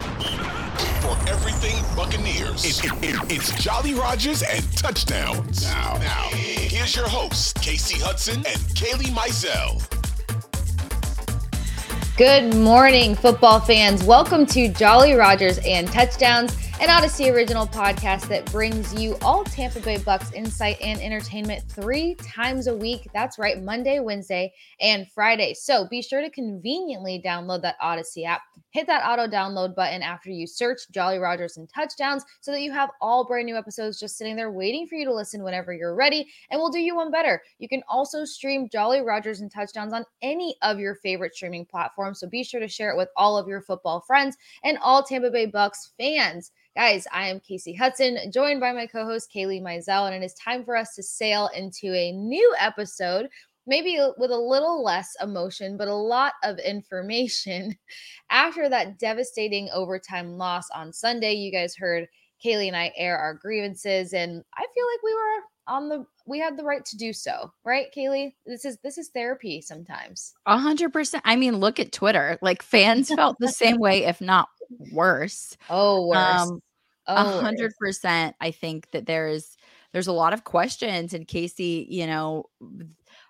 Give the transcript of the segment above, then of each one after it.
For everything Buccaneers, it- it- it- it's Jolly Rogers and touchdowns. Now, now, here's your hosts, Kasey Hudson and Kailey Mizelle. Good morning, football fans. Welcome to Jolly Rogers and Touchdowns, an Audacy original podcast that brings you all Tampa Bay Bucs insight and entertainment three times a week. That's right, Monday, Wednesday, and Friday. So be sure to conveniently download that Audacy app. Hit that auto download button after you search Jolly Rogers and Touchdowns so that you have all brand new episodes just sitting there waiting for you to listen whenever you're ready. And we'll do you one better. You can also stream Jolly Rogers and Touchdowns on any of your favorite streaming platforms. So be sure to share it with all of your football friends and all Tampa Bay Bucs fans. Guys, I am Kasey Hudson, joined by my co host Kailey Mizelle, and it is time for us to sail into a new episode maybe with a little less emotion, but a lot of information. After that devastating overtime loss on Sunday, you guys heard Kailey and I air our grievances, and I feel like we were on the we had the right to do so, right, Kailey? This is this is therapy sometimes. A hundred percent. I mean, look at Twitter. Like fans felt the same way, if not worse. Oh, worse. Um, a oh, hundred percent. I think that there's there's a lot of questions, and Kasey, you know,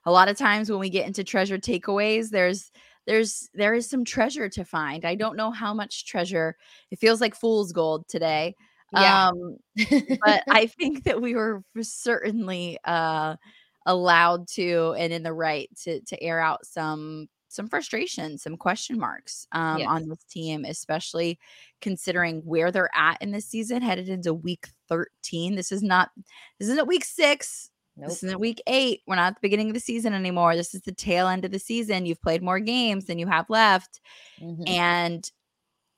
a lot of times when we get into treasure takeaways, there's there's there is some treasure to find. I don't know how much treasure. It feels like fool's gold today. Yeah. Um, but I think that we were certainly uh allowed to and in the right to to air out some some frustration, some question marks um, Yes. on this team, especially considering where they're at in this season, headed into week 13. This is not, this isn't week six. Nope. This isn't week eight. We're not at the beginning of the season anymore. This is the tail end of the season. You've played more games than you have left Mhm. and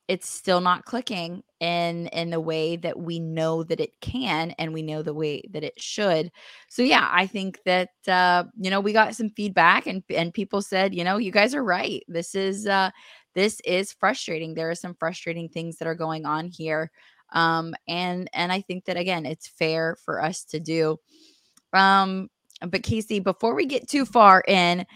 it's still not clicking in in the way that we know that it can and we know the way that it should so yeah i think that uh you know we got some feedback and and people said you know you guys are right this is uh this is frustrating there are some frustrating things that are going on here um and and i think that again it's fair for us to do um but casey before we get too far in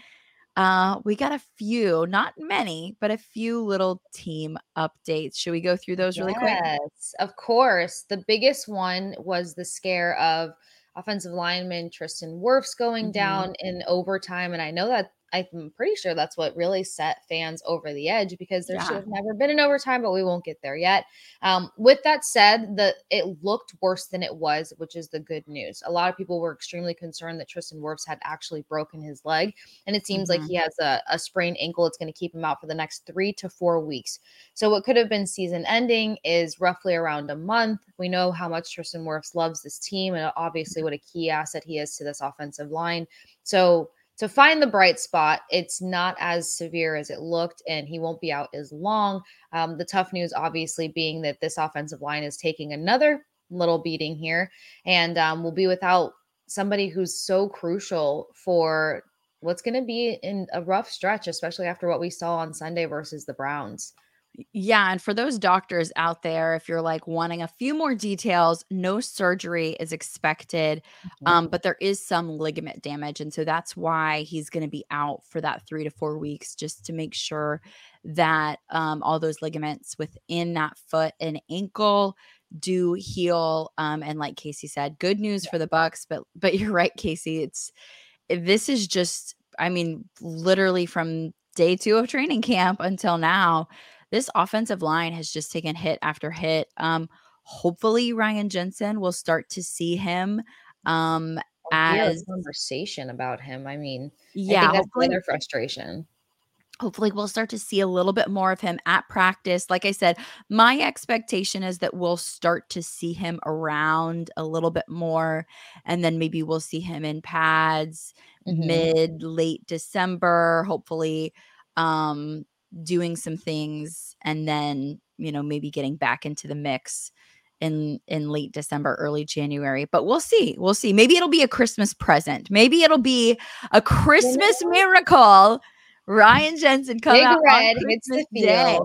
uh, we got a few, not many, but a few little team updates. Should we go through those really quick? Yes, of course. The biggest one was the scare of offensive lineman Tristan Wirfs going Mhm. down in overtime. And I know that I'm pretty sure that's what really set fans over the edge because there should have never been an overtime, but we won't get there yet. Um, with that said, the it looked worse than it was, which is the good news. A lot of people were extremely concerned that Tristan Wirfs had actually broken his leg, and it seems like Mhm. he has a, a sprained ankle. It's going to keep him out for the next three to four weeks. So what could have been season ending is roughly around a month. We know how much Tristan Wirfs loves this team and obviously what a key asset he is to this offensive line. So to find the bright spot, it's not as severe as it looked, and he won't be out as long. Um, the tough news, obviously, being that this offensive line is taking another little beating here, and um, will be without somebody who's so crucial for what's going to be in a rough stretch, especially after what we saw on Sunday versus the Browns. Yeah. And for those doctors out there, if you're like wanting a few more details, no surgery is expected, um, but there is some ligament damage. And so that's why he's going to be out for that three to four weeks, just to make sure that um, all those ligaments within that foot and ankle do heal. Um, and like Kasey said, good news for the Bucs, but but you're right, Kasey. It's this is just, I mean, literally from day two of training camp until now, this offensive line has just taken hit after hit. Um, hopefully Ryan Jensen will start to see him um as conversation about him. I mean, yeah, I that's another frustration hopefully we'll start to see a little bit more of him at practice like i said my expectation is that we'll start to see him around a little bit more and then maybe we'll see him in pads mm-hmm. mid late december hopefully um doing some things and then you know maybe getting back into the mix in in late December, early January. But we'll see. We'll see. Maybe it'll be a Christmas present. Maybe it'll be a Christmas miracle Ryan Jensen come Big out red on the. Day.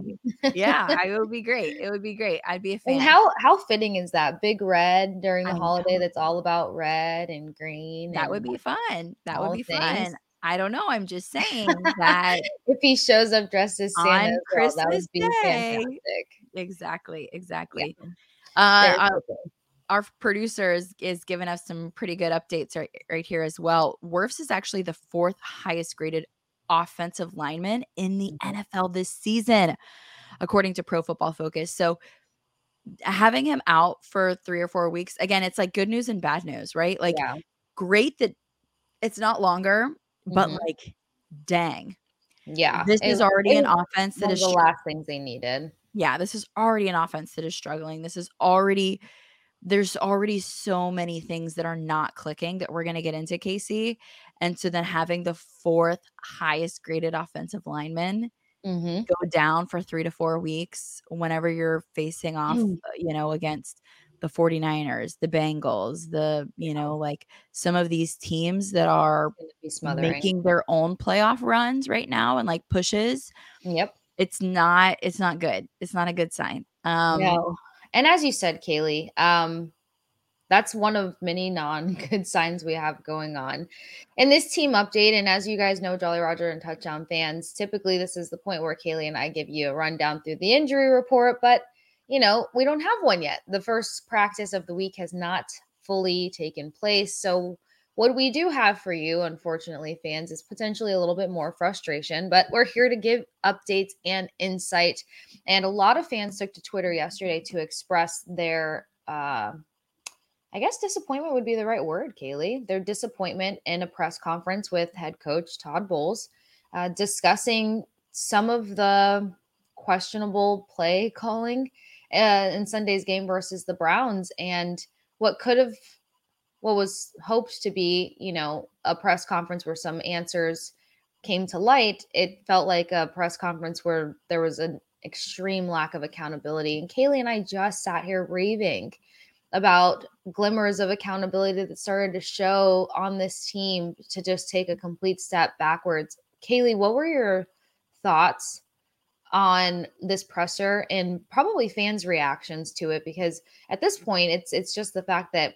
yeah, it would be great. It would be great. I'd be a fan. And how how fitting is that? Big red during the I holiday know. that's all about red and green. That would be fun. That would be things. fun. I don't know. I'm just saying that if he shows up dressed as Santa, on Christmas that would be Day. fantastic. Exactly. Exactly. Yeah. Uh, our, our producer is, is giving us some pretty good updates right, right here as well. Wirfs is actually the fourth highest graded offensive lineman in the mm-hmm. NFL this season, according to Pro Football Focus. So having him out for three or four weeks, again, it's like good news and bad news, right? Like, yeah. great that it's not longer, but mm-hmm. like, dang. Yeah. This it, is already an offense that is the last things they needed. Yeah, this is already an offense that is struggling. This is already there's already so many things that are not clicking that we're going to get into Kasey. And so then having the fourth highest graded offensive lineman mm-hmm. go down for three to four weeks whenever you're facing off, mm. you know, against the 49ers, the Bengals, the, you know, like some of these teams that are making their own playoff runs right now and like pushes. Yep. It's not, it's not good. It's not a good sign. Um, no and as you said, Kailey, um, that's one of many non good signs we have going on. In this team update, and as you guys know, Jolly Roger and Touchdown fans, typically this is the point where Kaylee and I give you a rundown through the injury report, but you know, we don't have one yet. The first practice of the week has not fully taken place. So what we do have for you, unfortunately, fans, is potentially a little bit more frustration, but we're here to give updates and insight. And a lot of fans took to Twitter yesterday to express their, uh, I guess, disappointment would be the right word, Kailey. Their disappointment in a press conference with head coach Todd Bowles, uh, discussing some of the questionable play calling uh, in Sunday's game versus the Browns and what could have what was hoped to be, you know, a press conference where some answers came to light, it felt like a press conference where there was an extreme lack of accountability. And Kailey and I just sat here raving about glimmers of accountability that started to show on this team to just take a complete step backwards. Kailey, what were your thoughts on this presser and probably fans' reactions to it? Because at this point, it's it's just the fact that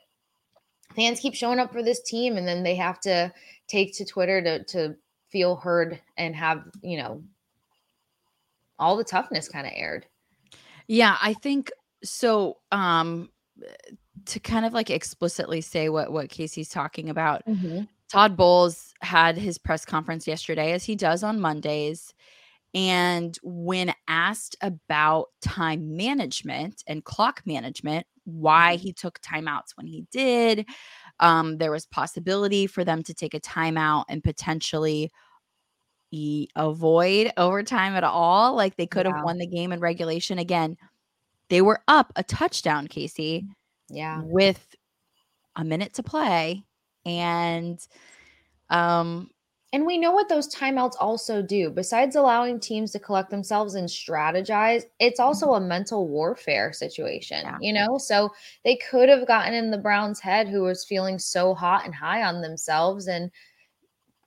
fans keep showing up for this team and then they have to take to Twitter to to feel heard and have, you know, all the toughness kind of aired. Yeah, I think so um to kind of like explicitly say what what Kasey's talking about. Mm-hmm. Todd Bowles had his press conference yesterday as he does on Mondays and when asked about time management and clock management, why mm-hmm. he took timeouts when he did, um, there was possibility for them to take a timeout and potentially e- avoid overtime at all. Like they could yeah. have won the game in regulation. Again, they were up a touchdown, Kasey. Yeah. With a minute to play. And um and we know what those timeouts also do. Besides allowing teams to collect themselves and strategize, it's also mm-hmm. a mental warfare situation, yeah. you know? So they could have gotten in the Browns' head who was feeling so hot and high on themselves and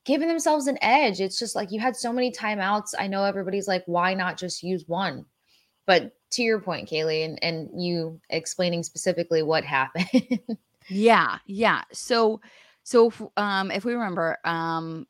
giving themselves an edge. It's just like you had so many timeouts. I know everybody's like, why not just use one? But to your point, Kailey, and, and you explaining specifically what happened. yeah. Yeah. So, so um, if we remember, um,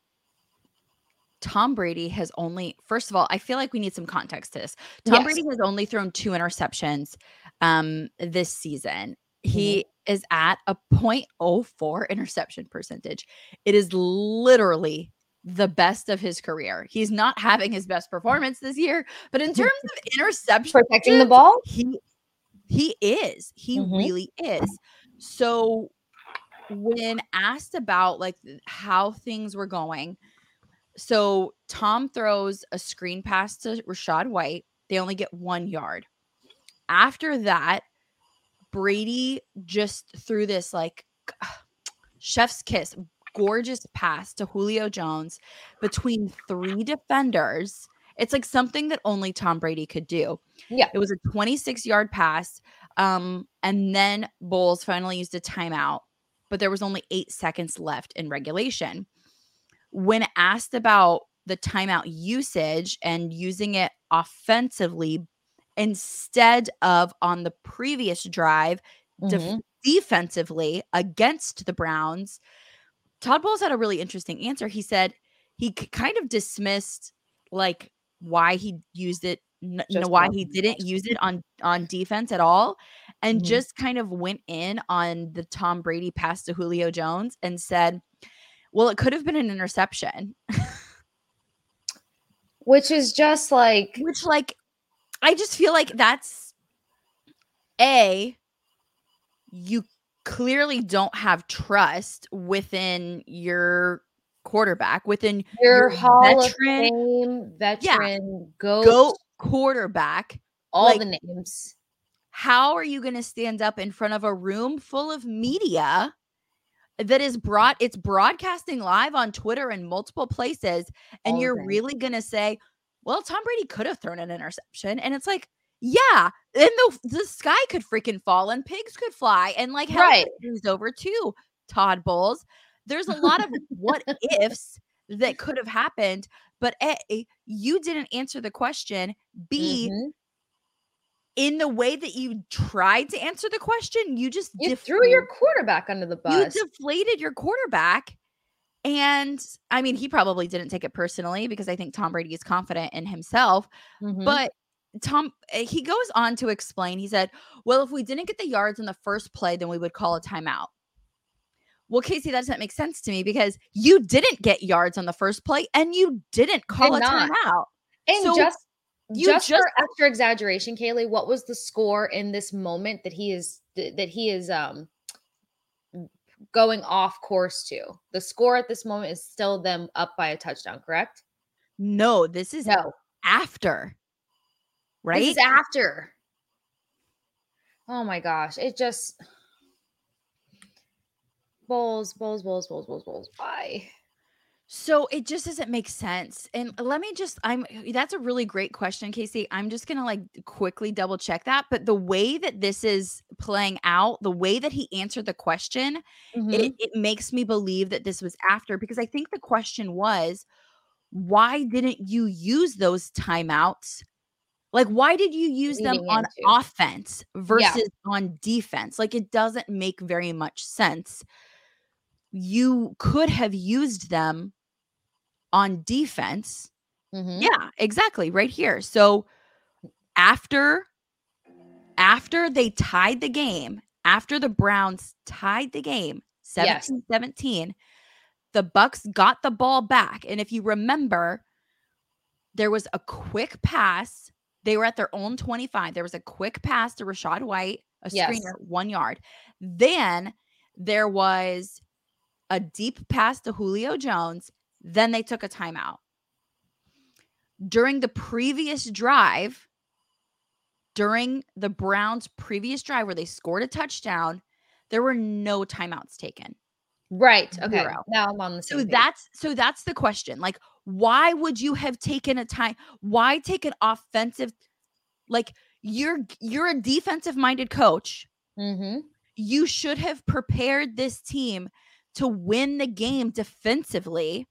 Tom Brady has only, first of all, I feel like we need some context to this. Tom Yes. Brady has only thrown two interceptions um, this season. He Mm-hmm. is at a 0.04 interception percentage. It is literally the best of his career. He's not having his best performance this year, but in terms of interception, Protecting the ball? he he is. He Mhm. really is. So when asked about like how things were going, so Tom throws a screen pass to Rachaad White. They only get one yard. After that, Brady just threw this like chef's kiss, gorgeous pass to Julio Jones between three defenders. It's like something that only Tom Brady could do. Yeah. It was a 26 yard pass. Um, and then Bowles finally used a timeout, but there was only eight seconds left in regulation. When asked about the timeout usage and using it offensively instead of on the previous drive def- Mhm. defensively against the Browns, Todd Bowles had a really interesting answer. He said he kind of dismissed like why he used it, n- you know, why he didn't use it on on defense at all, and Mhm. just kind of went in on the Tom Brady pass to Julio Jones and said, "Well, it could have been an interception," Which is just like which like I just feel like that's a you clearly don't have trust within your quarterback within your Hall veteran- of Fame veteran goat, go quarterback. All like- the names. how are you going to stand up in front of a room full of media that is brought it's broadcasting live on Twitter and multiple places and All you're really going to say well Tom Brady could have thrown an interception and it's like yeah and the the sky could freaking fall and pigs could fly and like hell Right. freeze over too Todd Bowles there's a lot of what ifs that could have happened but a you didn't answer the question b Mhm. In the way that you tried to answer the question, you just You def- threw your quarterback under the bus. you deflated your quarterback. And I mean, he probably didn't take it personally because I think Tom Brady is confident in himself. Mhm. But Tom, eh, he goes on to explain. He said, "Well, if we didn't get the yards in the first play, then we would call a timeout." Well, Kasey, that doesn't make sense to me because you didn't get yards on the first play and you didn't call a not. timeout. and so just you just, just- for extra exaggeration, Kailey, what was the score in this moment that he is that he is um going off course to? The score at this moment is still them up by a touchdown, correct? No, this is No, after, right? This is after. Oh my gosh, it just Bowles, Bowles, Bowles, Bowles, Bowles, Bowles. Why? So it just doesn't make sense. And let me just I'm that's a really great question, Kasey. I'm just going to like quickly double check that, but the way that this is playing out, the way that he answered the question, Mm-hmm. it, it makes me believe that this was after because I think the question was why didn't you use those timeouts? Like why did you use them on into. offense versus on defense? Like it doesn't make very much sense. You could have used them on defense. Mhm. Yeah, exactly. Right here. So after after they tied the game, after the Browns tied the game Yes. 17-17, the Bucs got the ball back. And if you remember, there was a quick pass. They were at their own 25. There was a quick pass to Rachaad White, a Yes. screener, one yard. Then there was a deep pass to Julio Jones. Then they took a timeout. During the previous drive, during the Browns' previous drive where they scored a touchdown, there were no timeouts taken. Right. Okay. Zero. Now I'm on the same So page. that's so that's the question. Like, why would you have taken a time? Why take an offensive? Like, you're you're a defensive minded coach. Mhm. You should have prepared this team to win the game defensively,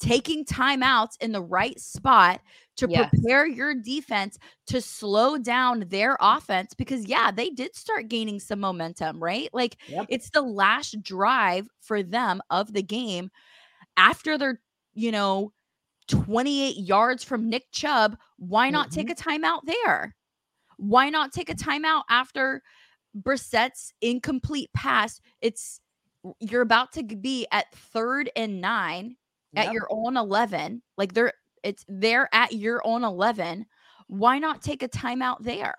taking timeouts in the right spot to Yes. prepare your defense to slow down their offense because yeah, they did start gaining some momentum, right? Like Yep. it's the last drive for them of the game after their, you know, 28 yards from Nick Chubb. Why not Mm-hmm. take a timeout there? Why not take a timeout after Brissett's incomplete pass? It's you're about to be at third and nine at Yep. your own 11. Like they're it's they're at your own 11. Why not take a timeout there?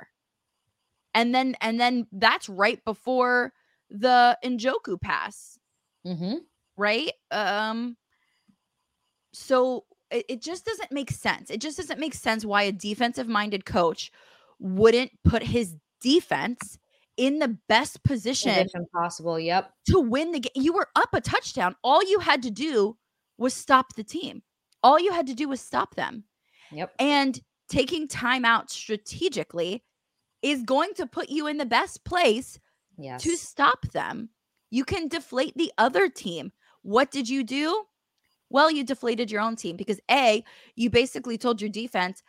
And then and then that's right before the Njoku pass Mm-hmm. right? Um, so it, it just doesn't make sense. It just doesn't make sense why a defensive minded coach wouldn't put his defense in the best position Position possible. Yep. to win the game. You were up a touchdown. All you had to do was stop the team. All you had to do was stop them. Yep. And taking time out strategically is going to put you in the best place Yes. to stop them. You can deflate the other team. What did you do? Well, you deflated your own team because A, you basically told your defense,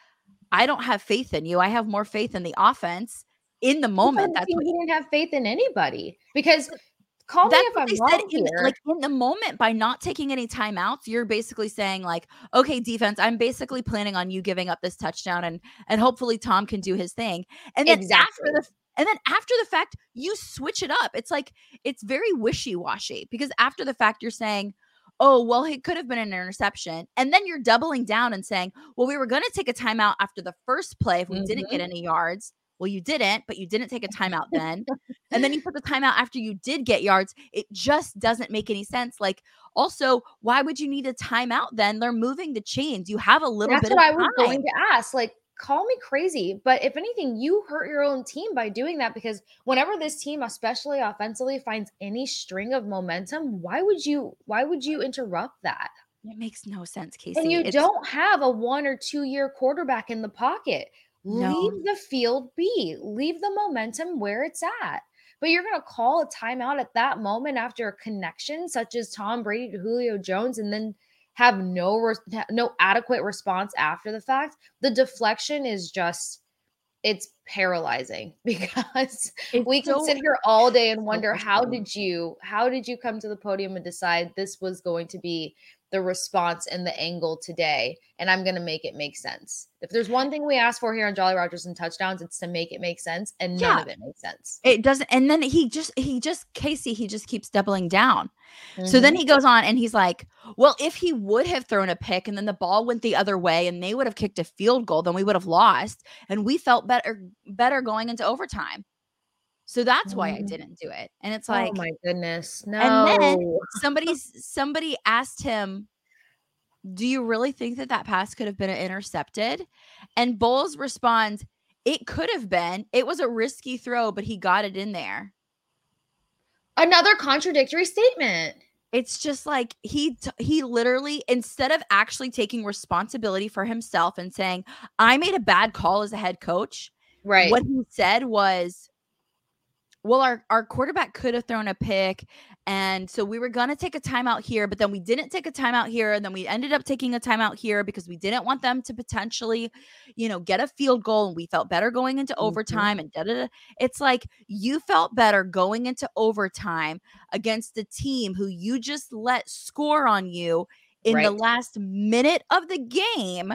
I don't have faith in you. I have more faith in the offense in the moment. That's what, didn't have faith in anybody because call me if I'm they wrong said in, like in the moment by not taking any timeouts you're basically saying like okay defense i'm basically planning on you giving up this touchdown and and hopefully tom can do his thing and then Exactly. after the and then after the fact you switch it up it's like it's very wishy-washy because after the fact you're saying oh well it could have been an interception and then you're doubling down and saying well we were going to take a timeout after the first play if we didn't Mm-hmm. get any yards well you didn't but you didn't take a timeout then and then you put the timeout after you did get yards it just doesn't make any sense like also why would you need a timeout then they're moving the chains you have a little bit. That's bit what I was time going to ask. Like, call me crazy, but if anything, you hurt your own team by doing that because whenever this team, especially offensively, finds any string of momentum, why would you? Why would you interrupt that? it makes no sense casey And you It's- don't have a one or two year quarterback in the pocket. No. Leave the field be. Leave the momentum where it's at. But you're going to call a timeout at that moment after a connection such as Tom Brady to Julio Jones and then have no res- no adequate response after the fact. The deflection is just it's paralyzing because it's we can so- sit here all day and so wonder how did you how did you come to the podium and decide this was going to be the response and the angle today and i'm going to make it make sense if there's one thing we ask for here on jolly rogers and touchdowns it's to make it make sense and none Yeah. of it makes sense it doesn't and then he just he just casey he just keeps doubling down So Mhm. then he goes on and he's like, Well, if he would have thrown a pick and then the ball went the other way and they would have kicked a field goal, then we would have lost. And we felt better better going into overtime. So that's why I Mhm. didn't do it. And it's like oh my goodness no and then somebody somebody asked him, Do you really think that that pass could have been intercepted? And Bowles responds, It could have been. It was a risky throw, but he got it in there. another contradictory statement it's just like he t- he literally instead of actually taking responsibility for himself and saying i made a bad call as a head coach right what he said was well our our quarterback could have thrown a pick and so we were going to take a timeout here but then we didn't take a timeout here and then we ended up taking a timeout here because we didn't want them to potentially you know get a field goal and we felt better going into Mhm. overtime and da, da, da. it's like you felt better going into overtime against a team who you just let score on you in the last minute of the game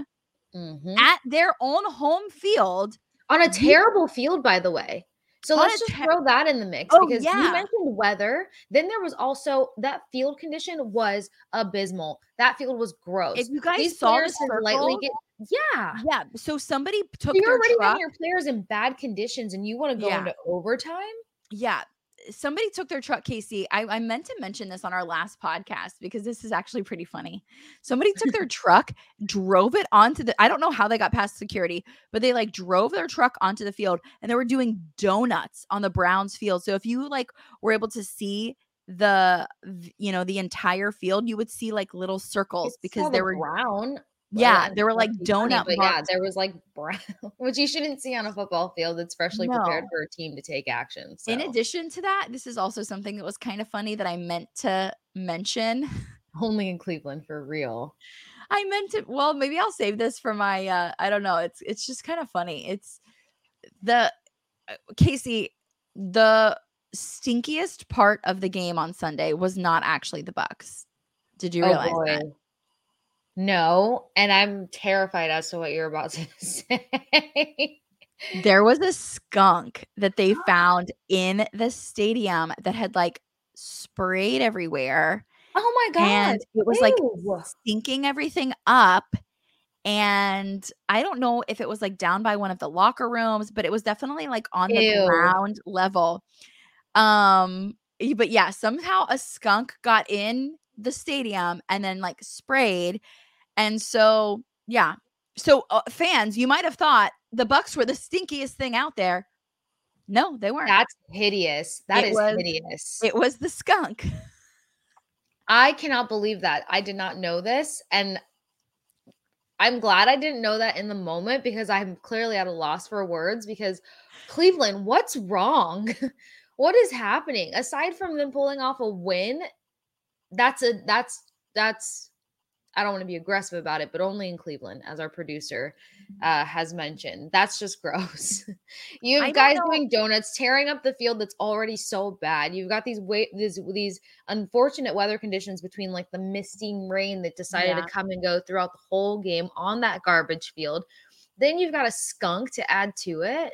Mhm. at their own home field on a You- terrible field, by the way. So let's just ter- throw that in the mix Oh, because yeah. you mentioned weather. Then there was also that field condition was abysmal. That field was gross. If you guys These saw the had lightly circle- get yeah. Yeah. So somebody So took you're their already truck. your players in bad conditions, and you want to go Yeah. into overtime. yeah. Somebody took their truck, Kasey. I, I meant to mention this on our last podcast because this is actually pretty funny. Somebody took their truck, drove it onto the I don't know how they got past security, but they like drove their truck onto the field and they were doing donuts on the Browns field. So if you like were able to see the you know the entire field, you would see like little circles It's because they were brown. Yeah, there were like funny, donut but yeah, there was like brown, which you shouldn't see on a football field. that's freshly prepared for a team to take action. In addition to that, this is also something that was kind of funny that I meant to mention. only in Cleveland for real. I meant to well, maybe I'll save this for my uh I don't know. It's it's just kind of funny. It's the uh, Kasey, the stinkiest part of the game on Sunday was not actually the Bucs. Did you realize that? No, and I'm terrified as to what you're about to say. There was a skunk that they found in the stadium that had like sprayed everywhere. Oh my god. And it was like stinking everything up. And I don't know if it was like down by one of the locker rooms, but it was definitely like on the Ew. ground level. Um, but yeah, somehow a skunk got in the stadium and then like sprayed. And so, yeah. So uh, fans, you might have thought the Bucs were the stinkiest thing out there. No, they weren't. That's hideous. That It is was- hideous. it was the skunk. I cannot believe that. I did not know this. And I'm glad I didn't know that in the moment because I'm clearly at a loss for words because Cleveland, what's wrong? what is happening? Aside from them pulling off a win, that's a that's that's I don't want to be aggressive about it, but only in Cleveland, as our producer uh, has mentioned. That's just gross. you have guys know. doing donuts, tearing up the field that's already so bad. You've got these wait these these unfortunate weather conditions between like the misting rain that decided Yeah. to come and go throughout the whole game on that garbage field. Then you've got a skunk to add to it.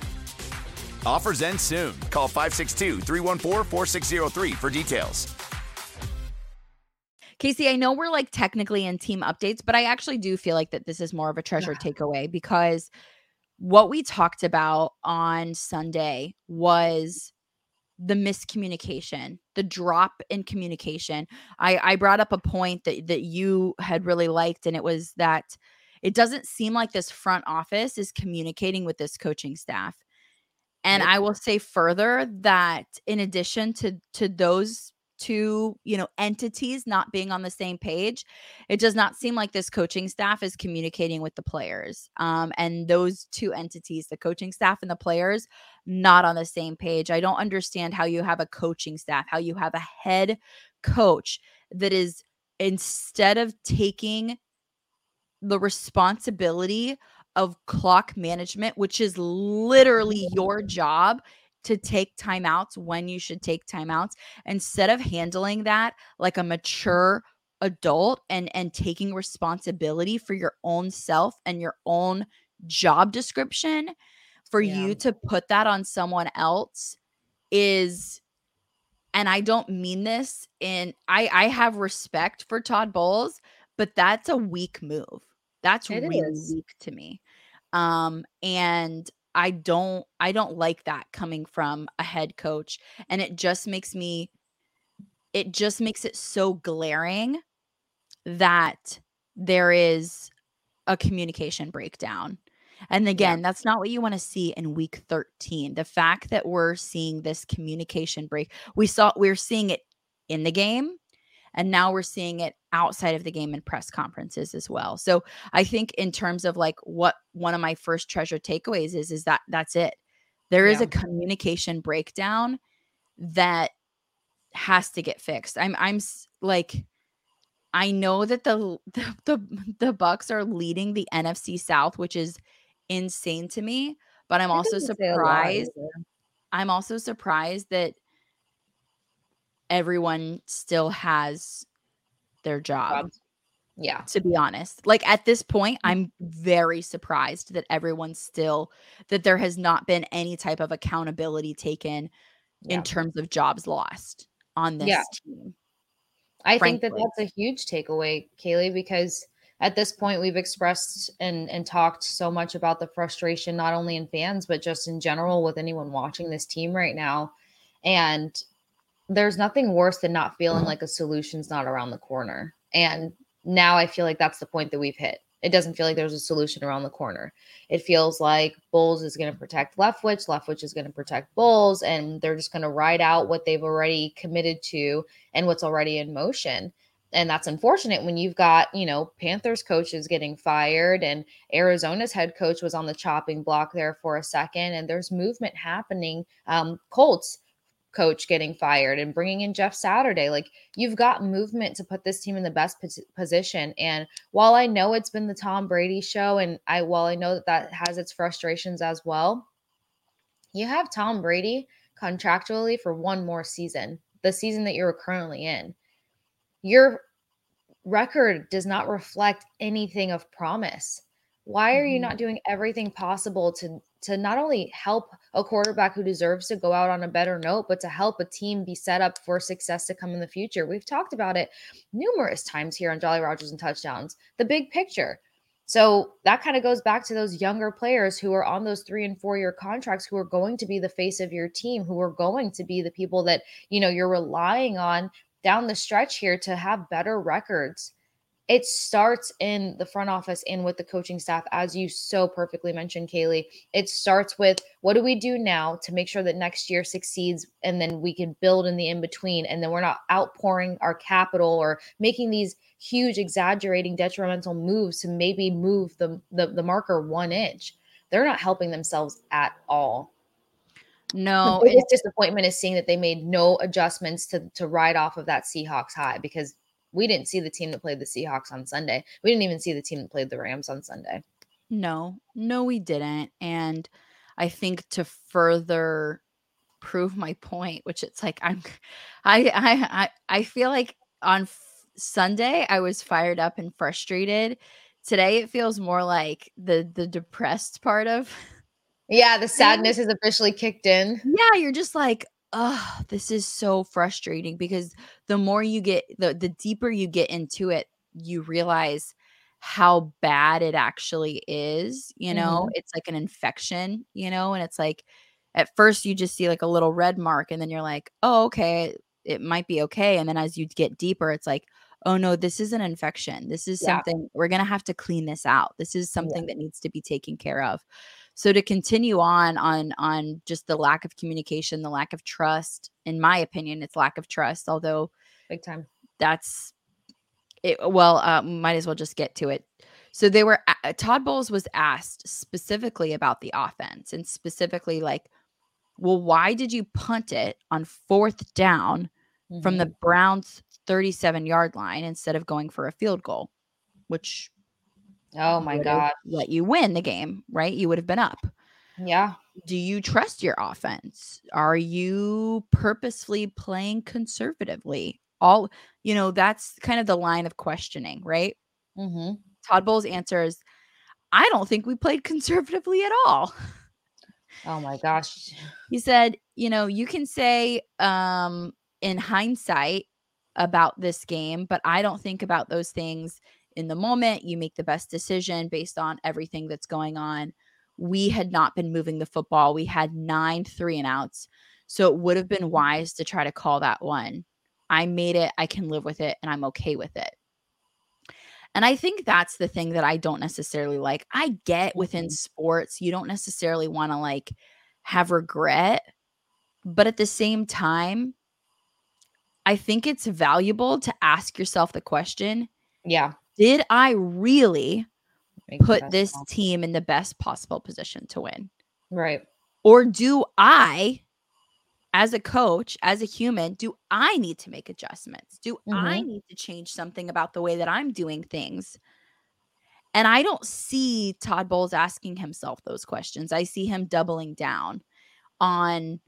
Offers end soon. Call 562 314 4603 for details. Kasey, I know we're like technically in team updates, but I actually do feel like that this is more of a treasure takeaway because what we talked about on Sunday was the miscommunication, the drop in communication. I, I brought up a point that that you had really liked, and it was that it doesn't seem like this front office is communicating with this coaching staff. And I will say further that in addition to to those two, you know, entities not being on the same page, it does not seem like this coaching staff is communicating with the players. Um, and those two entities, the coaching staff and the players, not on the same page. I don't understand how you have a coaching staff, how you have a head coach that is instead of taking the responsibility of clock management, which is literally mm-hmm. your job to take timeouts when you should take timeouts, instead of handling that like a mature adult and and taking responsibility for your own self and your own job description for you to put that on someone else is and I don't mean this in I I have respect for Todd Bowles, but that's a weak move. That's It really is. weak to me. Um and I don't I don't like that coming from a head coach and it just makes me it just makes it so glaring that there is a communication breakdown. And again, that's not what you want to see in week 13. The fact that we're seeing this communication break, we saw we're seeing it in the game and now we're seeing it outside of the game in press conferences as well. So I think in terms of like what one of my first treasure takeaways is is that that's it. There is Yeah. a communication breakdown that has to get fixed. I'm I'm like I know that the the the, the Bucs are leading the NFC South, which is insane to me, but I'm also doesn't say a lot surprised. I'm also surprised that everyone still has their job. Jobs. Yeah. To be honest, like at this point, mm. I'm very surprised that everyone's still that there has not been any type of accountability taken Yeah. in terms of jobs lost on this Yeah. team. I think that that's a huge takeaway, Kailey, because at this point we've expressed and and talked so much about the frustration not only in fans but just in general with anyone watching this team right now and there's nothing worse than not feeling like a solution's not around the corner and now i feel like that's the point that we've hit it doesn't feel like there's a solution around the corner. It feels like Bowles is going to protect Leftwich, Leftwich is going to protect Bowles, and they're just going to ride out what they've already committed to and what's already in motion. And that's unfortunate when you've got, you know, Panthers coaches getting fired and Arizona's head coach was on the chopping block there for a second, and there's movement happening. Um, Colts coach getting fired and bringing in Jeff Saturday. Like you've got movement to put this team in the best position. And while I know it's been the Tom Brady show, and I while I know that that has its frustrations as well, you have Tom Brady contractually for one more season, the season that you're currently in. Your record does not reflect anything of promise. Why are you mm-hmm. not doing everything possible to to not only help a quarterback who deserves to go out on a better note, but to help a team be set up for success to come in the future. We've talked about it numerous times here on Jolly Rogers and Touchdowns, the big picture. So that kind of goes back to those younger players who are on those three and four year contracts who are going to be the face of your team, who are going to be the people that, you know, you're relying on down the stretch here to have better records it starts in the front office and with the coaching staff, as you so perfectly mentioned, Kailey. It starts with what do we do now to make sure that next year succeeds, and then we can build in the in between, and then we're not outpouring our capital or making these huge, exaggerating, detrimental moves to maybe move the the, the marker one inch. They're not helping themselves at all. No, the biggest disappointment is seeing that they made no adjustments to to ride off of that Seahawks high because we didn't see the team that played the Seahawks on Sunday. We didn't even see the team that played the Rams on Sunday. No, no, we didn't. And I think to further prove my point, which it's like I'm, I, I, I, I feel like on f- Sunday I was fired up and frustrated. Today it feels more like the the depressed part of. Yeah, the sadness has officially kicked in. Yeah, you're just like, oh, this is so frustrating because the more you get the the deeper you get into it, you realize how bad it actually is, you know? Mm-hmm. It's like an infection, you know, and it's like at first you just see like a little red mark and then you're like, "Oh, okay, it might be okay." And then as you get deeper, it's like, "Oh no, this is an infection. This is yeah. something we're going to have to clean this out. This is something yeah. that needs to be taken care of." So to continue on on on just the lack of communication the lack of trust in my opinion it's lack of trust although big time that's it well uh, might as well just get to it so they were uh, todd bowles was asked specifically about the offense and specifically like well why did you punt it on fourth down mm-hmm. from the mm-hmm. browns 37 yard line instead of going for a field goal which Oh my God. Let you win the game, right? You would have been up. Yeah. Do you trust your offense? Are you purposefully playing conservatively? All, you know, that's kind of the line of questioning, right? Mm-hmm. Todd Bowles answers, I don't think we played conservatively at all. Oh my gosh. He said, you know, you can say um in hindsight about this game, but I don't think about those things in the moment. You make the best decision based on everything that's going on. We had not been moving the football. We had nine three and outs. So it would have been mm-hmm. wise to try to call that one. I made it. I can live with it and I'm okay with it. And I think that's the thing that I don't necessarily like. I get within mm-hmm. sports, you don't necessarily want to like have regret. But at the same time, I think it's valuable to ask yourself the question Yeah did I really put this possible. team in the best possible position to win? Right. Or do I, as a coach, as a human, do I need to make adjustments? Do mm-hmm. I need to change something about the way that I'm doing things? And I don't see Todd Bowles asking himself those questions. I see him doubling down on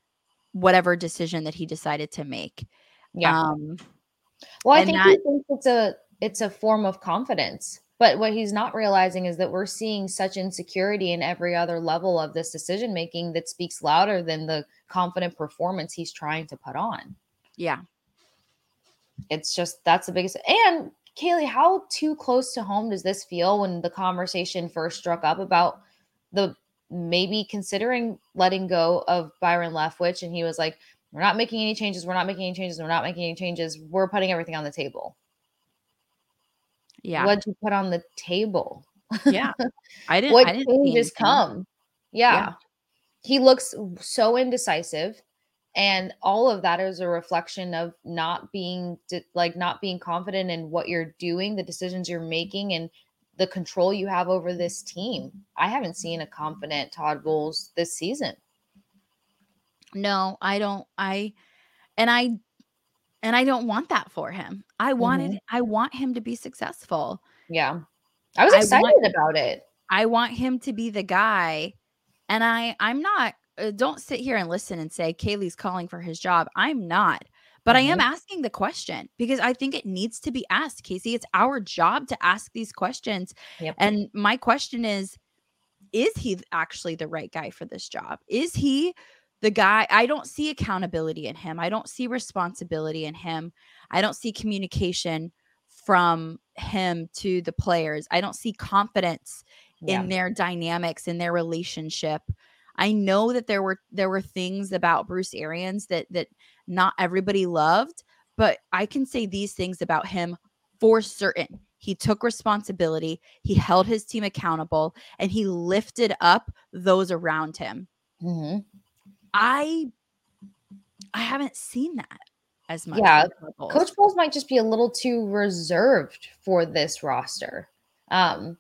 whatever decision that he decided to make. Yeah. Um, well, I think that, he thinks it's a it's a form of confidence. But what he's not realizing is that we're seeing such insecurity in every other level of this decision making that speaks louder than the confident performance he's trying to put on. Yeah. It's just that's the biggest and Kailey, how too close to home does this feel when the conversation first struck up about the maybe considering letting go of Byron Leftwich? And he was like, We're not making any changes. We're not making any changes. We're not making any changes. We're putting everything on the table. Yeah. What'd you put on the table? Yeah. I didn't. what I didn't changes come? Yeah. Yeah. He looks so indecisive. And all of that is a reflection of not being like not being confident in what you're doing, the decisions you're making, and the control you have over this team. I haven't seen a confident Todd Bowles this season. No, I don't. I and I and I don't want that for him. I wanted. I want him to be successful. Yeah. I was I excited want- about it. I want him to be the guy. And I I'm not uh, don't sit here and listen and say Kailey's calling for his job. I'm not. But I am asking the question because I think it needs to be asked, Kasey. It's our job to ask these questions. Yep. And my question is is he actually the right guy for this job? Is he the guy? I don't see accountability in him. I don't see responsibility in him. I don't see communication from him to the players. I don't see confidence Yeah. in their dynamics in their relationship. I know that there were there were things about Bruce Arians that that not everybody loved, but I can say these things about him for certain. He took responsibility, he held his team accountable, and he lifted up those around him. hmm I I haven't seen that as much. Yeah. Coach Bowles might just be a little too reserved for this roster. Um,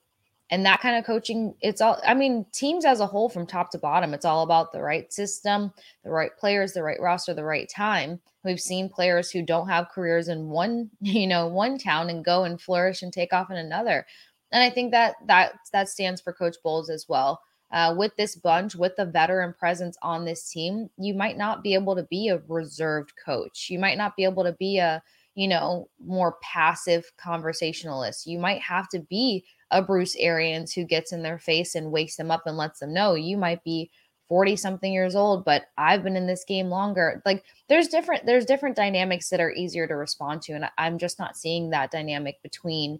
and that kind of coaching, it's all, I mean, teams as a whole from top to bottom, it's all about the right system, the right players, the right roster, the right time. We've seen players who don't have careers in one, you know, one town and go and flourish and take off in another. And I think that that that stands for Coach Bowles as well. Uh, with this bunch, with the veteran presence on this team, you might not be able to be a reserved coach. You might not be able to be a, you know, more passive conversationalist. You might have to be a Bruce Arians who gets in their face and wakes them up and lets them know you might be 40 something years old, but I've been in this game longer. Like there's different there's different dynamics that are easier to respond to and I'm just not seeing that dynamic between,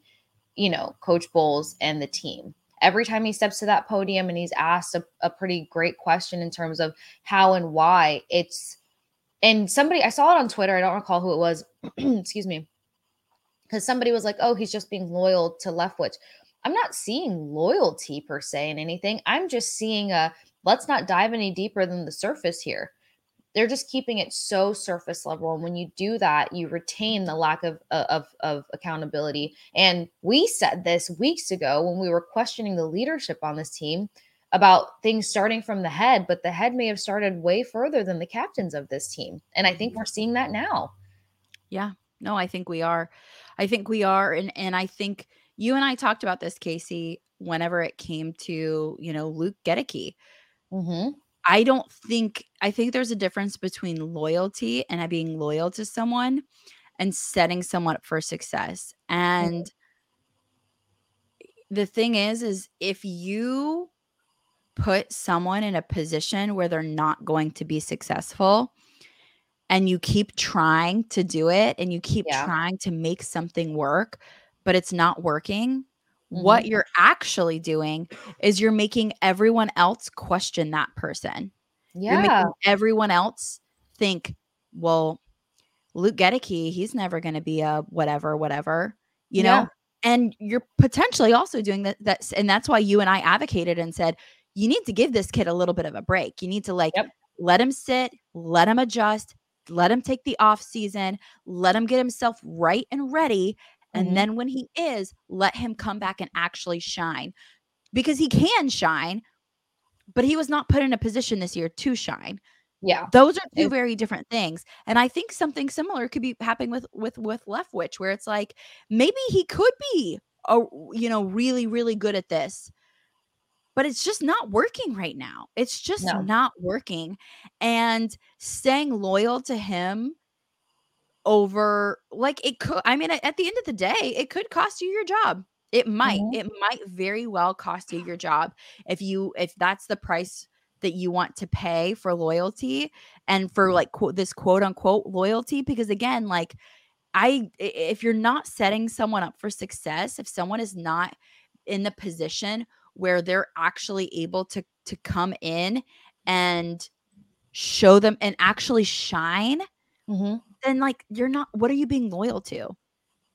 you know, Coach Bowles and the team every time he steps to that podium and he's asked a, a pretty great question in terms of how and why it's and somebody i saw it on twitter i don't recall who it was excuse me because somebody was like oh he's just being loyal to leftwich. I'm not seeing loyalty per se in anything. I'm just seeing a let's not dive any deeper than the surface here they're just keeping it so surface level and when you do that you retain the lack of of of accountability and we said this weeks ago when we were questioning the leadership on this team about things starting from the head but the head may have started way further than the captains of this team and i think we're seeing that now Yeah. No, I think we are. I think we are. And and I think you and I talked about this, Kasey, whenever it came to, you know, Luke Goedeke. mm-hmm. I don't think I think there's a difference between loyalty and being loyal to someone and setting someone up for success. And the thing is is if you put someone in a position where they're not going to be successful and you keep trying to do it and you keep Yeah. trying to make something work but it's not working what mm-hmm. you're actually doing is you're making everyone else question that person you're yeah making everyone else think, well, Luke Goedeke, he's never going to be a whatever, whatever, you Yeah. know? And you're potentially also doing that. That's, and that's why you and I advocated and said, you need to give this kid a little bit of a break. You need to like Yep. let him sit, let him adjust, let him take the off season, let him get himself right and ready. And Mhm. then when he is, let him come back and actually shine because he can shine, but he was not put in a position this year to shine. yeah Those are two very different things. And I think something similar could be happening with with with Leftwich, where it's like maybe he could be a you know really really good at this, but it's just not working right now. It's just No. not working. And staying loyal to him over like it could I mean at the end of the day, it could cost you your job. It might. Mhm. It might very well cost you your job if you if that's the price that you want to pay for loyalty and for like quote this quote unquote loyalty because again like I if you're not setting someone up for success, if someone is not in the position where they're actually able to to come in and show them and actually shine, Mm-hmm. Then like you're not what are you being loyal to?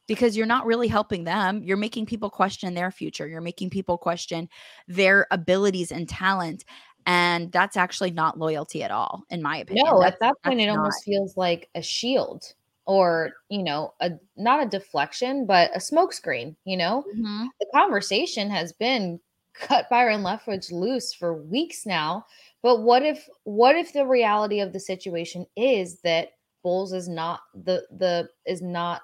Because you're not really helping them. You're making people question their future. You're making people question their abilities and talent. And that's actually not loyalty at all, in my opinion. No, That's- at that point, it not. almost feels like a shield or, you know, a not a deflection, but a smokescreen. You know, Mhm. the conversation has been cut Byron Leftwich loose for weeks now. But what if what if the reality of the situation is that Is not the the is not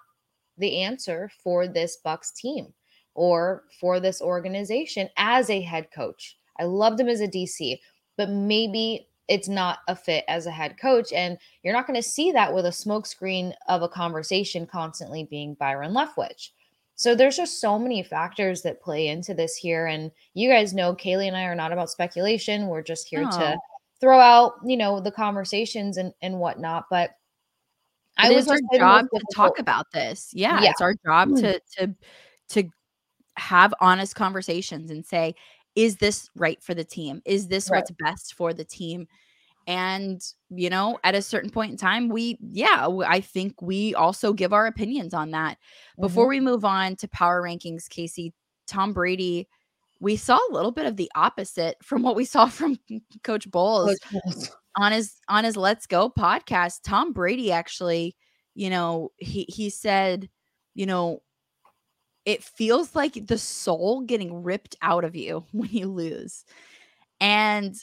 the answer for this Bucs team or for this organization as a head coach? I loved him as a DC, but maybe it's not a fit as a head coach. And you're not going to see that with a smokescreen of a conversation constantly being Byron Leftwich. So there's just so many factors that play into this here. And you guys know Kailey and I are not about speculation. We're just here to throw out, you know, the conversations and, and whatnot. But It would is our just say the job to talk about this. Yeah, Yeah. it's our job Mm. to to to have honest conversations and say, is this right for the team? Is this Right. what's best for the team? And you know, at a certain point in time, we yeah, I think we also give our opinions on that. Before Mhm. we move on to power rankings, Kasey, Tom Brady, we saw a little bit of the opposite from what we saw from Coach Bowles Coach Bowles. On his on his Let's Go podcast, Tom Brady actually, you know, he he said, you know, it feels like the soul getting ripped out of you when you lose. And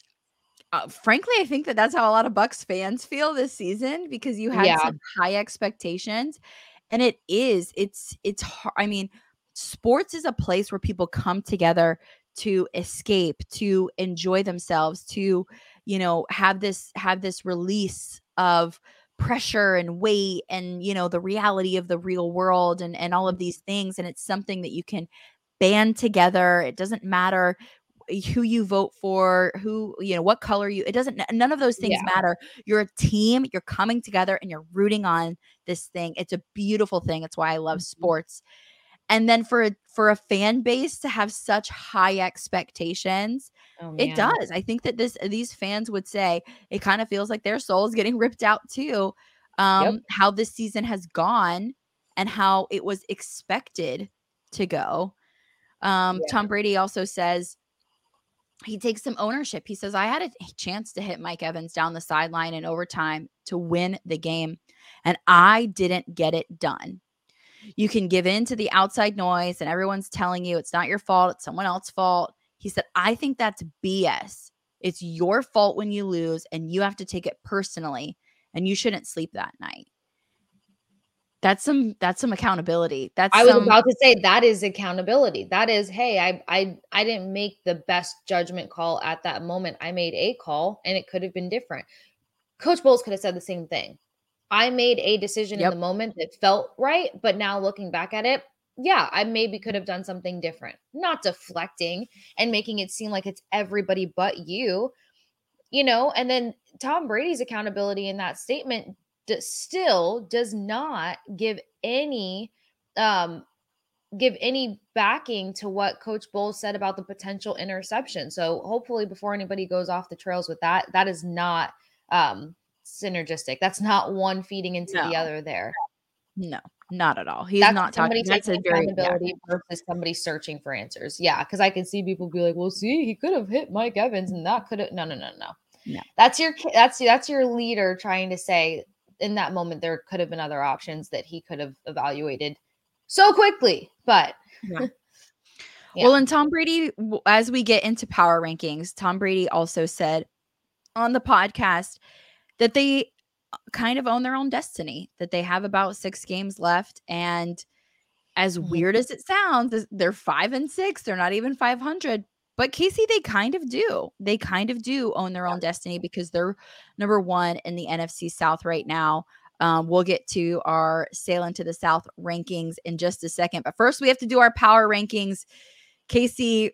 uh, frankly, I think that that's how a lot of Bucs fans feel this season because you had Yeah. high expectations and it is it's it's hard. I mean, sports is a place where people come together to escape, to enjoy themselves, to you know, have this have this release of pressure and weight and you know the reality of the real world and and all of these things and it's something that you can band together it doesn't matter who you vote for who you know what color you it doesn't none of those things Yeah. matter you're a team you're coming together and you're rooting on this thing it's a beautiful thing it's why i love Mhm. sports and then for a, for a fan base to have such high expectations Oh, it does. I think that this these fans would say it kind of feels like their soul is getting ripped out too. Um, how this season has gone and how it was expected to go. Um, Yeah. Tom Brady also says he takes some ownership. He says, I had a chance to hit Mike Evans down the sideline in overtime to win the game, and I didn't get it done. You can give in to the outside noise, and everyone's telling you it's not your fault, it's someone else's fault. He said, I think that's BS. It's your fault when you lose, and you have to take it personally, and you shouldn't sleep that night. That's some that's some accountability. That's I was some, about to say that is accountability. That is, hey, I I I didn't make the best judgment call at that moment. I made a call and it could have been different. Coach Bowles could have said the same thing. I made a decision Yep. in the moment that felt right, but now looking back at it, yeah, I maybe could have done something different. Not deflecting and making it seem like it's everybody but you. You know, and then Tom Brady's accountability in that statement d- still does not give any um give any backing to what coach Bowles said about the potential interception. So hopefully before anybody goes off the trails with that, that is not um synergistic. That's not one feeding into the other there. no, not at all. He's that's not talking. That's a very yeah. versus somebody searching for answers. Yeah, because I can see people be like, "Well, see, he could have hit Mike Evans, and that could have." No, no, no, no. No. That's your that's that's your leader trying to say in that moment there could have been other options that he could have evaluated so quickly, but Yeah. Yeah. Well, and Tom Brady, as we get into power rankings, Tom Brady also said on the podcast that they uh, kind of own their own destiny, that they have about six games left. And as Mhm. weird as it sounds, they're five and six. They're not even 500. But Kasey, they kind of do. They kind of do own their own destiny because they're number one in the NFC South right now. Um, we'll get to our sail into the South rankings in just a second. But first, we have to do our power rankings. Kasey,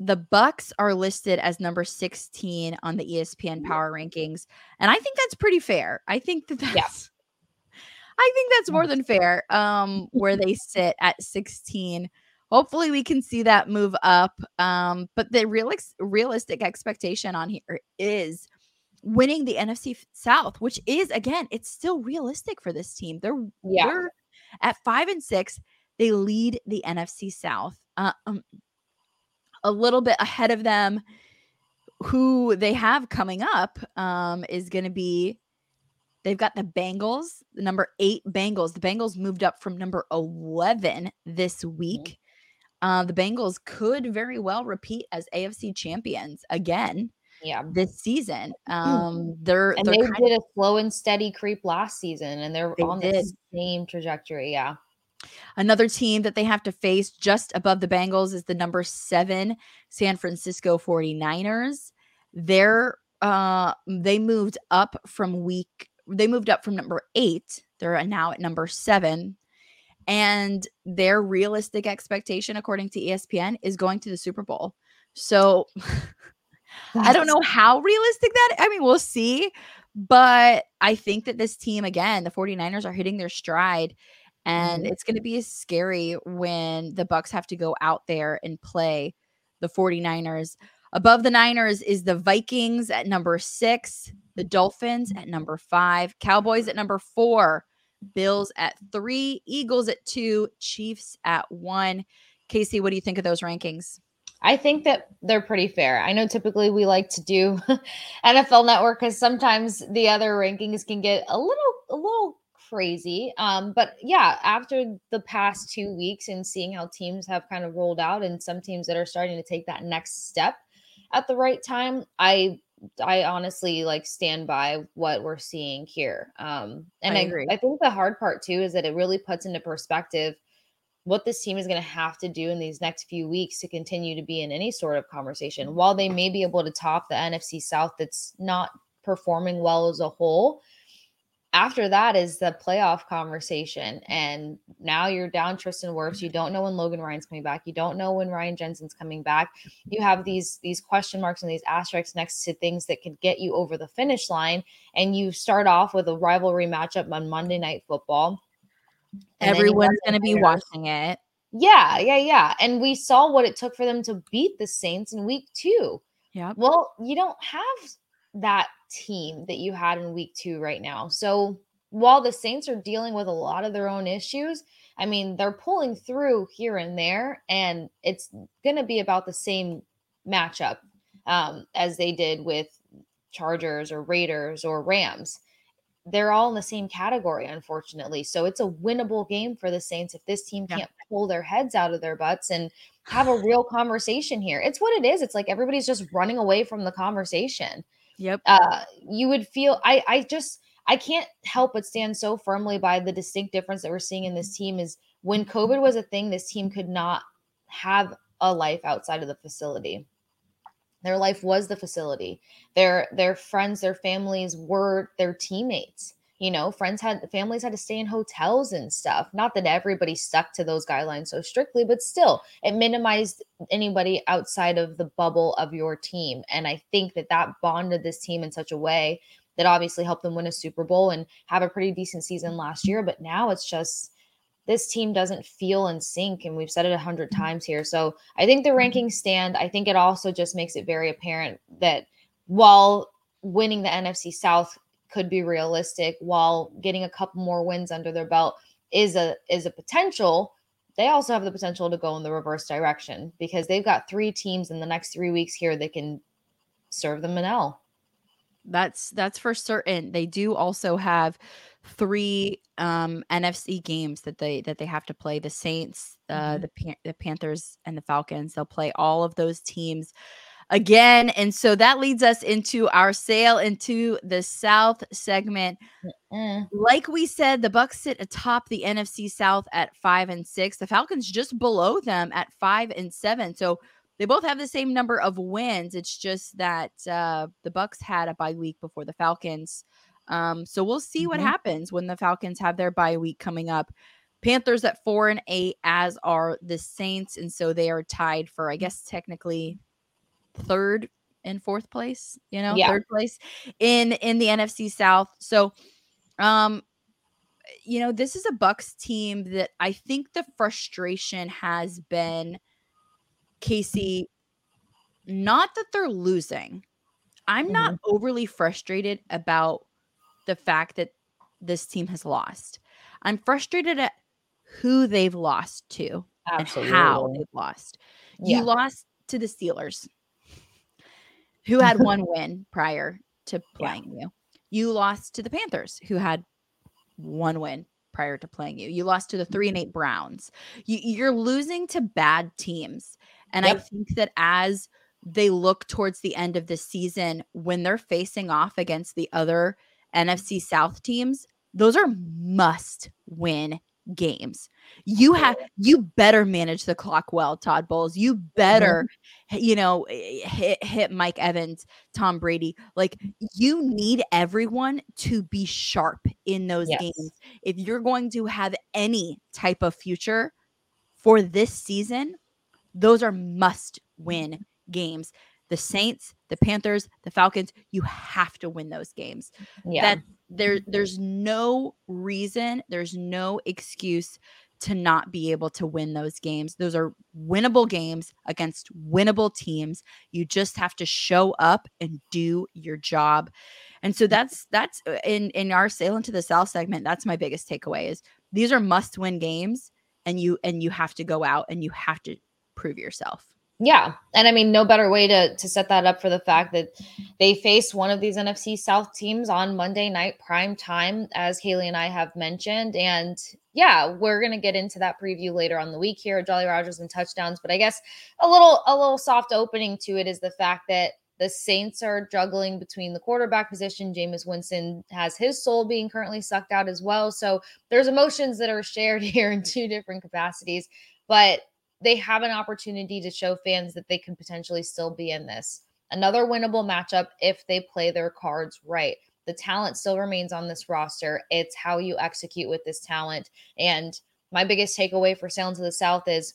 the Bucs are listed as number 16 on the ESPN power rankings. And I think that's pretty fair. I think that that's I think that's more than fair. Um, where they sit at 16. Hopefully, we can see that move up. Um, but the real realistic expectation on here is winning the NFC South, which is again, it's still realistic for this team. They're yeah. they're at five and six. They lead the NFC South. Uh, um, a little bit ahead of them. Who they have coming up um, is going to be They've got the Bengals, the number eight Bengals. The Bengals moved up from number 11 this mm-hmm. week. Uh, the Bengals could very well repeat as AFC champions again. Yeah, this season. Um, they're and they're they did of, a slow and steady creep last season, and they're they on did. the same trajectory. Yeah. Another team that they have to face just above the Bengals is the number seven San Francisco 49ers. They're uh they moved up from week they moved up from number eight. They're now at number seven. And their realistic expectation, according to ESPN, is going to the Super Bowl. So I don't know how realistic that I mean, we'll see. But I think that this team, again, the 49ers are hitting their stride. And mm-hmm. it's going to be scary when the Bucs have to go out there and play the 49ers. Above the Niners is the Vikings at number six the Dolphins at number five, Cowboys at number four, Bills at three, Eagles at two, Chiefs at one. Kasey, what do you think of those rankings? I think that they're pretty fair. I know typically we like to do NFL Network because sometimes the other rankings can get a little a little crazy. Um, but yeah, after the past two weeks and seeing how teams have kind of rolled out and some teams that are starting to take that next step at the right time, I I honestly like stand by what we're seeing here. Um, and I, I agree. I think the hard part too is that it really puts into perspective what this team is going to have to do in these next few weeks to continue to be in any sort of conversation. While they may be able to top the NFC South that's not performing well as a whole, after that is the playoff conversation. And now you're down Tristan Wirfs. You mm-hmm. don't know when Logan Ryan's coming back. You don't know when Ryan Jensen's coming back. You have these these question marks and these asterisks next to things that could get you over the finish line. And you start off with a rivalry matchup on Monday Night Football. Everyone's going to be watching it. Yeah, yeah, yeah. And we saw what it took for them to beat the Saints in week two. Yeah. Well, you don't have that team that you had in week two right now. So while the Saints are dealing with a lot of their own issues, I mean, they're pulling through here and there, and it's going to be about the same matchup um, as they did with Chargers or Raiders or Rams. They're all in the same category, unfortunately. So it's a winnable game for the Saints if this team can't pull their heads out of their butts and have a real conversation here. It's what it is. It's like everybody's just running away from the conversation. Yep. Uh, you would feel I I just I can't help but stand so firmly by the distinct difference that we're seeing in this team is when COVID was a thing, this team could not have a life outside of the facility. Their life was the facility. Their their friends, their families were their teammates you know friends had families had to stay in hotels and stuff. Not that everybody stuck to those guidelines so strictly but still it minimized anybody outside of the bubble of your team. And i think that that bonded this team in such a way that obviously helped them win a super bowl and have a pretty decent season last year. But now it's just this team doesn't feel in sync and we've said it a hundred mm-hmm. times here. So i think the rankings stand. I think it also just makes it very apparent that while winning the nfc south could be realistic while getting a couple more wins under their belt is a is a potential they also have the potential to go in the reverse direction because they've got three teams in the next three weeks here that can serve them an L. That's that's for certain. They do also have three um NFC games that they that they have to play. The Saints, uh, mm-hmm. the the Panthers, and the Falcons. They'll play all of those teams again. And so that leads us into our sail into the South segment. Mm-mm. Like we said, the Bucs sit atop the NFC South at five and six. The Falcons just below them at five and seven. So they both have the same number of wins. It's just that uh, the Bucs had a bye week before the Falcons. Um, so we'll see mm-hmm. what happens when the Falcons have their bye week coming up. Panthers at four and eight, as are the Saints, and so they are tied for, I guess, technically third and fourth place, you know, yeah. third place in in the NFC South. So um you know, this is a Bucs team that I think the frustration has been Kasey, not that they're losing. I'm not Mm-hmm. overly frustrated about the fact that this team has lost. I'm frustrated at who they've lost to and how they've lost. Yeah. You lost to the Steelers, who had one win prior to playing you. You lost to the Panthers, who had one win prior to playing you. You lost to the three and eight Browns. You, you're losing to bad teams. And I think that as they look towards the end of the season, when they're facing off against the other NFC South teams, those are must win games. You have you better manage the clock well, Todd Bowles. You better, h- you know, eh, hit hit Mike Evans, Tom Brady. Like you need everyone to be sharp in those Yes. games if you're going to have any type of future for this season. Those are must win games. The Saints, the Panthers, the Falcons, you have to win those games Yeah. that there there's no reason there's no excuse to not be able to win those games. Those are winnable games against winnable teams. You just have to show up and do your job. And so that's that's uh, in in our sail into the south segment that's my biggest takeaway is these are must win games and you and you have to go out and you have to prove yourself Yeah. And I mean, no better way to, to set that up for the fact that they face one of these NFC South teams on Monday night prime time, as Kailey and I have mentioned. And yeah, we're gonna get into that preview later on the week here Jolly Rogers and touchdowns. But I guess a little a little soft opening to it is the fact that the Saints are juggling between the quarterback position. Jameis Winston has his soul being currently sucked out as well. So there's emotions that are shared here in two different capacities. But they have an opportunity to show fans that they can potentially still be in this. Another winnable matchup if they play their cards right. The talent still remains on this roster. It's how you execute with this talent. And my biggest takeaway for Sailing to the South is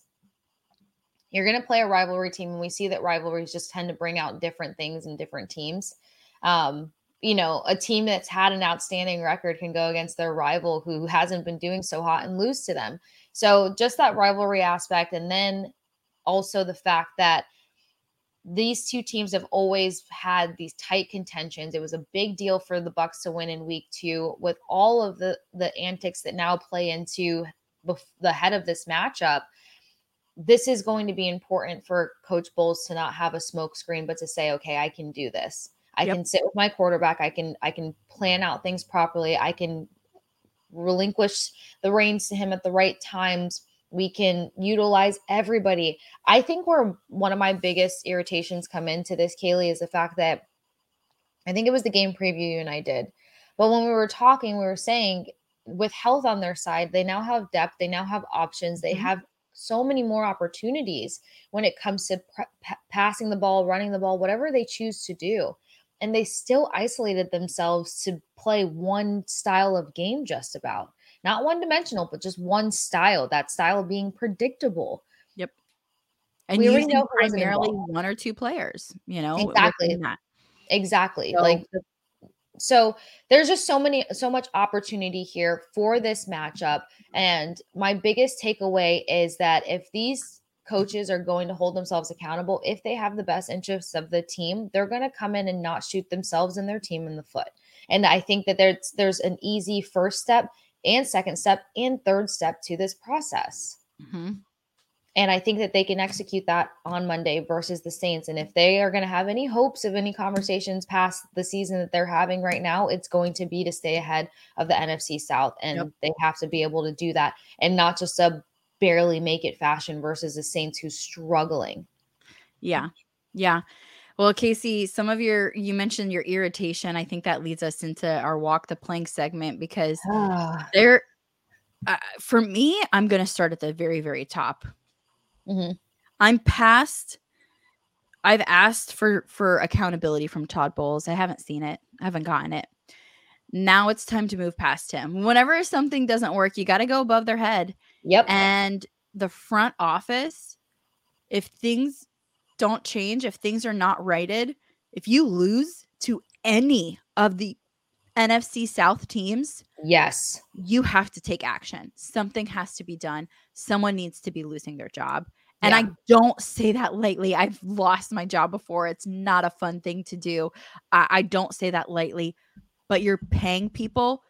you're going to play a rivalry team, and we see that rivalries just tend to bring out different things in different teams. Um, you know, a team that's had an outstanding record can go against their rival who hasn't been doing so hot and lose to them. So just that rivalry aspect, and then also the fact that these two teams have always had these tight contentions. It was a big deal for the Bucs to win in week two with all of the the antics that now play into bef- the head of this matchup. This is going to be important for Coach Bowles to not have a smoke screen, but to say, okay, I can do this. I Yep. can sit with my quarterback. I can I can plan out things properly. I can relinquish the reins to him at the right times. We can utilize everybody. I think where one of my biggest irritations come into this, Kailey, is the fact that I think it was the game preview you and I did. But when we were talking, we were saying with health on their side, they now have depth, they now have options, they Mhm. have so many more opportunities when it comes to pre- pa- passing the ball, running the ball, whatever they choose to do. And they still isolated themselves to play one style of game, just about not one dimensional, but just one style. That style being predictable. Yep. And We already using know who wasn't primarily one or two players, you know, Exactly. that. Exactly. So- like so there's just so many so much opportunity here for this matchup and my biggest takeaway is that if these coaches are going to hold themselves accountable if they have the best interests of the team they're going to come in and not shoot themselves and their team in the foot and i think that there's there's an easy first step and second step and third step to this process Mhm. and I think that they can execute that on Monday versus the Saints. And if they are going to have any hopes of any conversations past the season that they're having right now, it's going to be to stay ahead of the NFC South. And Yep. they have to be able to do that and not just a barely make it fashion versus the Saints who's struggling. Yeah. Yeah. Well, Kasey, some of your you mentioned your irritation. I think that leads us into our walk the plank segment because there uh, for me, I'm going to start at the very very top. Mhm. I'm past I've asked for for accountability from Todd Bowles. I haven't seen it. I haven't gotten it. Now it's time to move past him. Whenever something doesn't work, you got to go above their head. Yep. And the front office, if things don't change, if things are not righted, if you lose to any of the NFC South teams, Yes. you have to take action. Something has to be done. Someone needs to be losing their job. And I don't say that lightly. I've lost my job before. It's not a fun thing to do. I, I don't say that lightly, but you're paying people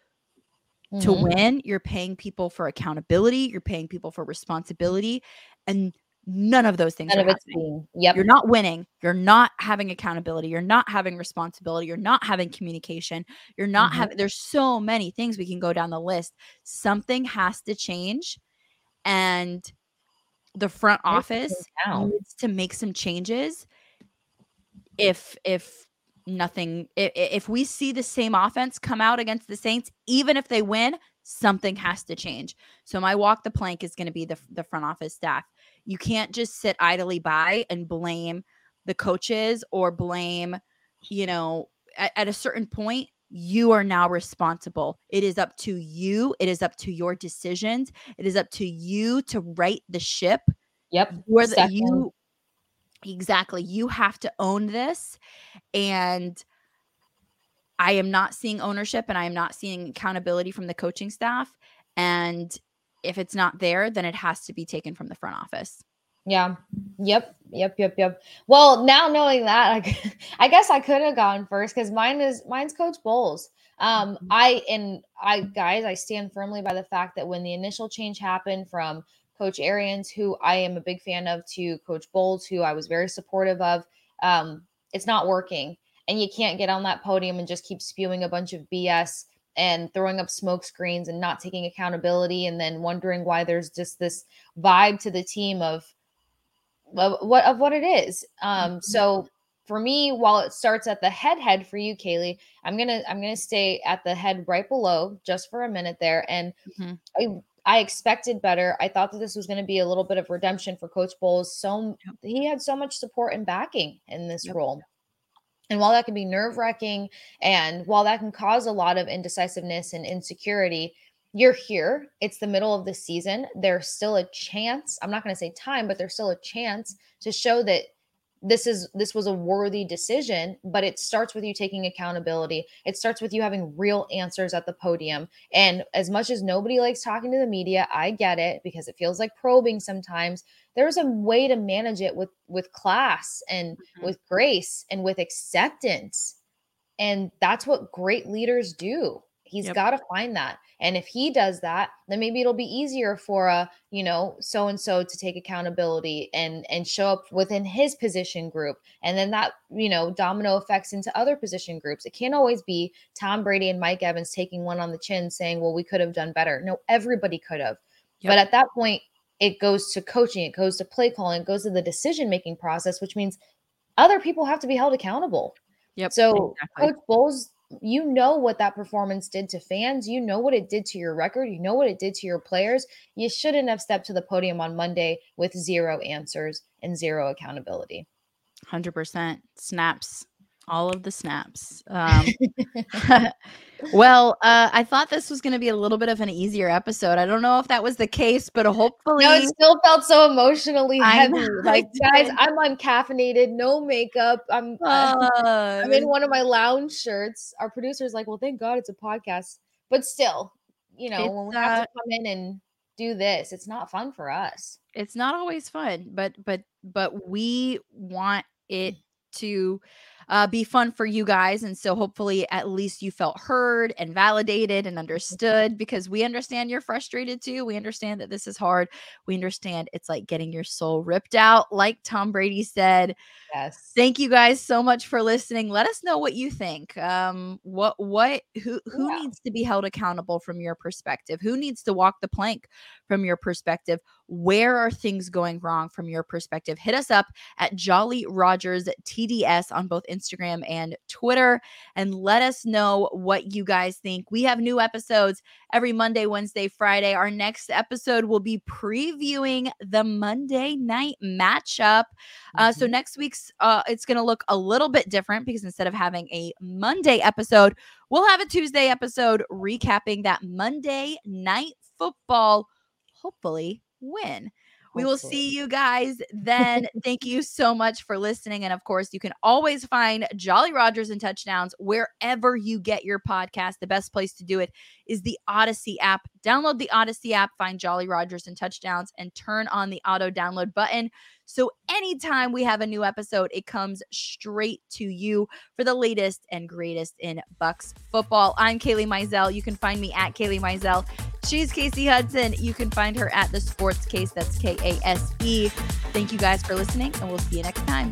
to Mhm. win. You're paying people for accountability. You're paying people for responsibility. And none of those things None are of happening. Yep. You're not winning. You're not having accountability. You're not having responsibility. You're not having communication. You're not Mhm. having, there's so many things we can go down the list. Something has to change. And the front office needs to make some changes. If, if, nothing. If, if we see the same offense come out against the saints even if they win something has to change. So my walk the plank is going to be the, the front office staff. You can't just sit idly by and blame the coaches or blame you know at, at a certain point you are now responsible. It is up to you. It is up to your decisions. It is up to you to right the ship. Yep. you're the, you exactly you have to own this and i am not seeing ownership and i am not seeing accountability from the coaching staff and if it's not there then it has to be taken from the front office Yeah. Yep. Yep. Yep. Yep. Well, now knowing that, I, I guess I could have gone first because mine is mine's Coach Bowles. Um, Mhm. I and I guys, I stand firmly by the fact that when the initial change happened from Coach Arians, who I am a big fan of, to Coach Bowles, who I was very supportive of, um, it's not working. And you can't get on that podium and just keep spewing a bunch of BS and throwing up smoke screens and not taking accountability and then wondering why there's just this vibe to the team of of what of what it is. Um, so for me, while it starts at the head head for you, Kailey, I'm gonna I'm gonna stay at the head right below just for a minute there. And Mhm. I I expected better. I thought that this was going to be a little bit of redemption for Coach Bowles. So he had so much support and backing in this Yep. role. And while that can be nerve wracking and while that can cause a lot of indecisiveness and insecurity, you're here. It's the middle of the season. There's still a chance. I'm not going to say time, but there's still a chance to show that this is this was a worthy decision but it starts with you taking accountability. It starts with you having real answers at the podium. And as much as nobody likes talking to the media i get it because it feels like probing sometimes. There's a way to manage it with with class and Mhm. with grace and with acceptance. And that's what great leaders do He's Yep. got to find that. And if he does that, then maybe it'll be easier for a, you know, so and so to take accountability and and show up within his position group. And then that, you know, domino effects into other position groups. It can't always be Tom Brady and Mike Evans taking one on the chin saying, "Well, we could have done better." No, everybody could have. Yep. But at that point, it goes to coaching, it goes to play calling, it goes to the decision-making process, which means other people have to be held accountable. Yep. So, exactly. Coach Bowles, you know what that performance did to fans. You know what it did to your record. You know what it did to your players. You shouldn't have stepped to the podium on Monday with zero answers and zero accountability. 100% snaps all of the snaps um, well uh, i thought this was going to be a little bit of an easier episode i don't know if that was the case but hopefully No, it still felt so emotionally heavy. Like, guys. I'm uncaffeinated, no makeup. I'm uh, I'm in one of my lounge shirts. Our producer's like, "Well, thank God it's a podcast," but still, you know, when we It's, have uh, to come in and do this, it's not fun for us. it's not always fun but but but we want it to uh, be fun for you guys and so hopefully at least you felt heard and validated and understood because we understand you're frustrated too we understand that this is hard we understand it's like getting your soul ripped out like tom brady said Yes. thank you guys so much for listening let us know what you think um what what who who Yeah. needs to be held accountable from your perspective who needs to walk the plank from your perspective where are things going wrong from your perspective? Hit us up at jolly rogers tds on both instagram and twitter and let us know what you guys think. We have new episodes every monday wednesday friday. Our next episode will be previewing the monday night matchup. Uh, so next week's uh, it's going to look a little bit different because instead of having a Monday episode, we'll have a Tuesday episode recapping that Monday night football, hopefully win. We will see you guys then. Thank you so much for listening. And of course, you can always find Jolly Rogers and Touchdowns wherever you get your podcast. The best place to do it is the Audacy app. Download the Audacy app, find Jolly Rogers and Touchdowns, and turn on the auto download button. So anytime we have a new episode, it comes straight to you for the latest and greatest in Bucs football. I'm Kailey Mizelle. You can find me at Kailey Mizelle. She's Kasey Hudson. You can find her at the Sports Case. That's K A S E. Thank you guys for listening, and we'll see you next time.